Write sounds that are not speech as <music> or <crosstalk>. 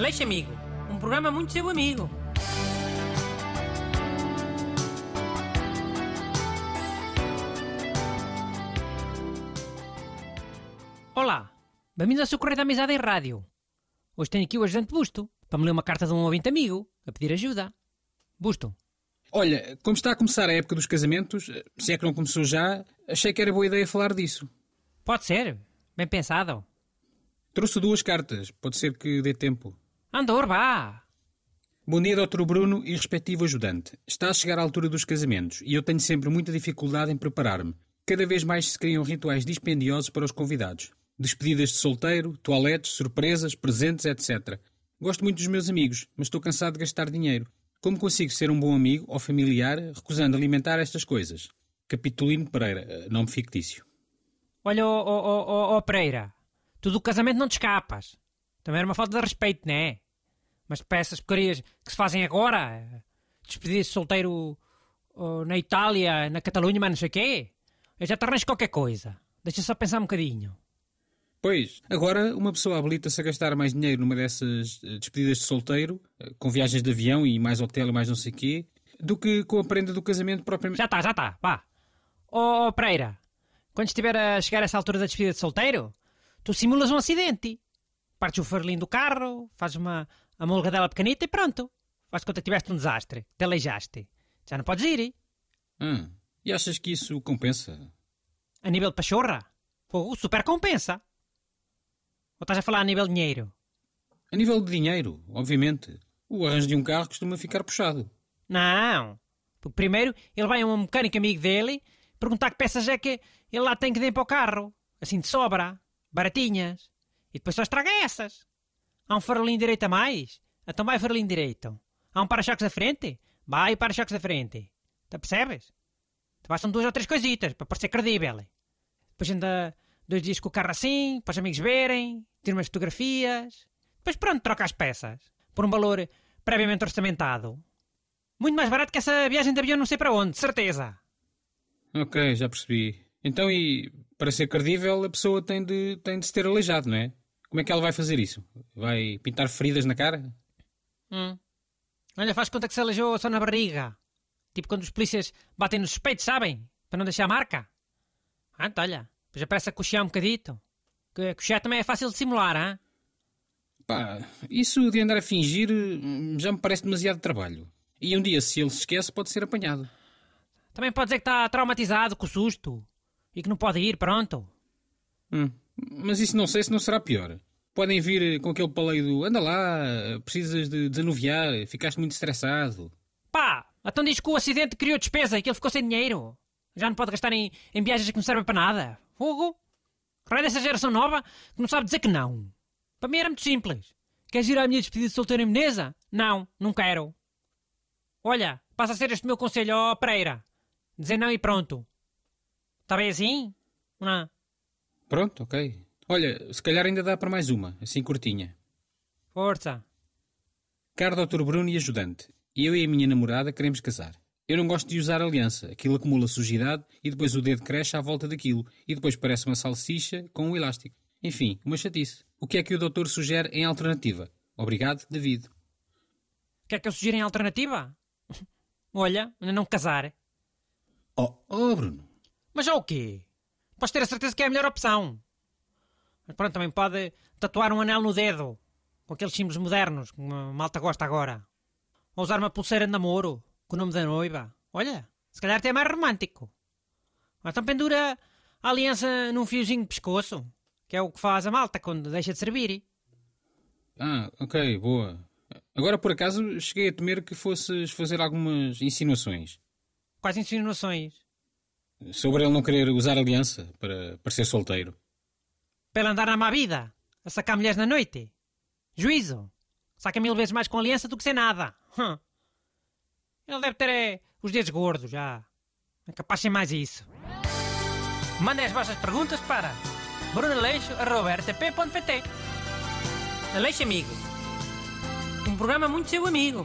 Aleixo Amigo, um programa muito seu amigo. Olá, bem-vindo ao seu Correio da Amizade em Rádio. Hoje tenho aqui o ajudante Busto, para me ler uma carta de um ouvinte amigo, a pedir ajuda. Busto, Olha, como está a começar a época dos casamentos, se é que não começou já, achei que era boa ideia falar disso. pode ser? Bem pensado. Trouxe duas cartas, pode ser que dê tempo. Andor, vá! Bom dia, Dr. Bruno e respectivo ajudante. Está a chegar a altura dos casamentos e eu tenho sempre muita dificuldade em preparar-me. Cada vez mais se criam rituais dispendiosos para os convidados. Despedidas de solteiro, toaletes, surpresas, presentes, etc. Gosto muito dos meus amigos, mas estou cansado de gastar dinheiro. Como consigo ser um bom amigo ou familiar recusando alimentar estas coisas? Capitulino Pereira, eh, nome fictício. Olha, ó ó, ó, ó, ó, Pereira, tu do casamento não te escapas. Também era uma falta de respeito, não é? Mas para essas porcarias que se fazem agora, despedir-se de solteiro na Itália, na Catalunha, mas não sei o quê, eu já te arranjo qualquer coisa. Deixa só pensar um bocadinho. Pois, agora uma pessoa habilita-se a gastar mais dinheiro numa dessas eh, despedidas de solteiro, eh, com viagens de avião e mais hotel e mais não sei quê, do que com a prenda do casamento propriamente. Já está, já está, vá. Ó ó, Pereira, quando estiver a chegar a essa altura da despedida de solteiro, tu simulas um acidente. Partes o farlinho do carro, fazes uma amolgadela pequenita e pronto. Faz conta que tiveste um desastre, te aleijaste. Já não podes ir. Ah, e achas que isso compensa? A nível de pachorra, fogo, super compensa. Ou estás a falar a nível de dinheiro? A nível de dinheiro, obviamente. O arranjo de um carro costuma ficar puxado. Não. Porque primeiro ele vai a um mecânico amigo dele perguntar que peças é que ele lá tem que dar para o carro. Assim de sobra. Baratinhas. E depois só estraga essas. Há um farolinho direito a mais? Então vai farolinho direito. Há um para-choques da frente? Vai para-choques da frente. Tu percebes? Te bastam duas ou três coisitas para parecer credível. Depois anda dois dias com o carro assim, para os amigos verem, tira umas fotografias. Depois pronto, troca as peças. Por um valor previamente orçamentado. Muito mais barato que essa viagem de avião não sei para onde, de certeza. Ok, já percebi. Então, e para ser credível, a pessoa tem de, tem de se ter aleijado, não é? Como é que ela vai fazer isso? Vai pintar feridas na cara? Hum. Olha, faz conta que se aleijou só na barriga. Tipo quando os polícias batem nos suspeitos, sabem? Para não deixar marca. Ah, então, olha, já parece a coxear um bocadito. Que coxear também é fácil de simular, hã? Pá, isso de andar a fingir hum, já me parece demasiado trabalho. E um dia, se ele se esquece, pode ser apanhado. Também pode dizer que está traumatizado com o susto. E que não pode ir, pronto. Hum, Mas isso não sei se não será pior. Podem vir com aquele paleio do anda lá, precisas de desanuviar, ficaste muito estressado. Pá, então diz que o acidente criou despesa e que ele ficou sem dinheiro. Já não pode gastar em, em viagens que não servem para nada. Fogo? Raio dessa geração nova que não sabe dizer que não. Para mim era muito simples. Queres ir à minha despedida de solteiro em Meneza? Não, não quero. Olha, passa a ser este meu conselho, ó Pereira. Dizer não e pronto. Está bem assim? Não. Pronto, ok. Olha, se calhar ainda dá para mais uma, assim curtinha. Força. Caro Dr. Bruno e ajudante, eu e a minha namorada queremos casar. Eu não gosto de usar aliança, aquilo acumula sujidade e depois o dedo cresce à volta daquilo e depois parece uma salsicha com um elástico. Enfim, uma chatice. O que é que o doutor sugere em alternativa? Obrigado, David. Quer que eu sugira em alternativa? <laughs> Olha, ainda não casar. Oh, oh Bruno. Mas já o quê? Podes ter a certeza que é a melhor opção. Mas pronto, também pode tatuar um anel no dedo, com aqueles símbolos modernos, que a malta gosta agora. Ou usar uma pulseira de namoro, com o nome da noiva. Olha, se calhar até é mais romântico. Ou então pendura a aliança num fiozinho de pescoço, que é o que faz a malta quando deixa de servir. Ah, ok, boa. Agora, por acaso, cheguei a temer que fosses fazer algumas insinuações. Quais insinuações? Sobre ele não querer usar aliança para parecer solteiro. Para andar na má vida, a sacar mulheres na noite. Juízo. Saca mil vezes mais com aliança do que sem nada. Ele deve ter é, os dedos gordos já. É capaz de ser mais isso. Mandem as vossas perguntas para brunaleixo.rtp.pt Aleixo Amigo. Um programa muito seu amigo.